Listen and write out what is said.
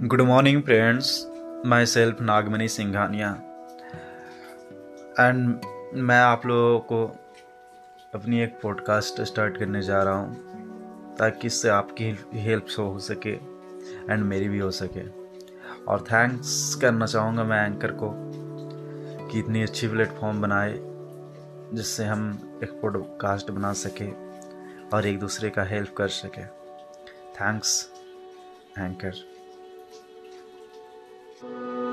Good morning friends myself Nagmani Singhania and मैं आप लोगों को अपनी एक पॉडकास्ट स्टार्ट करने जा रहा हूँ, ताकि इससे आपकी हेल्प हो सके एंड मेरी भी हो सके। और थैंक्स करना चाहूँगा मैं एंकर को कि इतनी अच्छी प्लेटफॉर्म बनाए, जिससे हम एक पॉडकास्ट बना सके और एक दूसरे का हेल्प कर सके। Thanks anchor Thank you.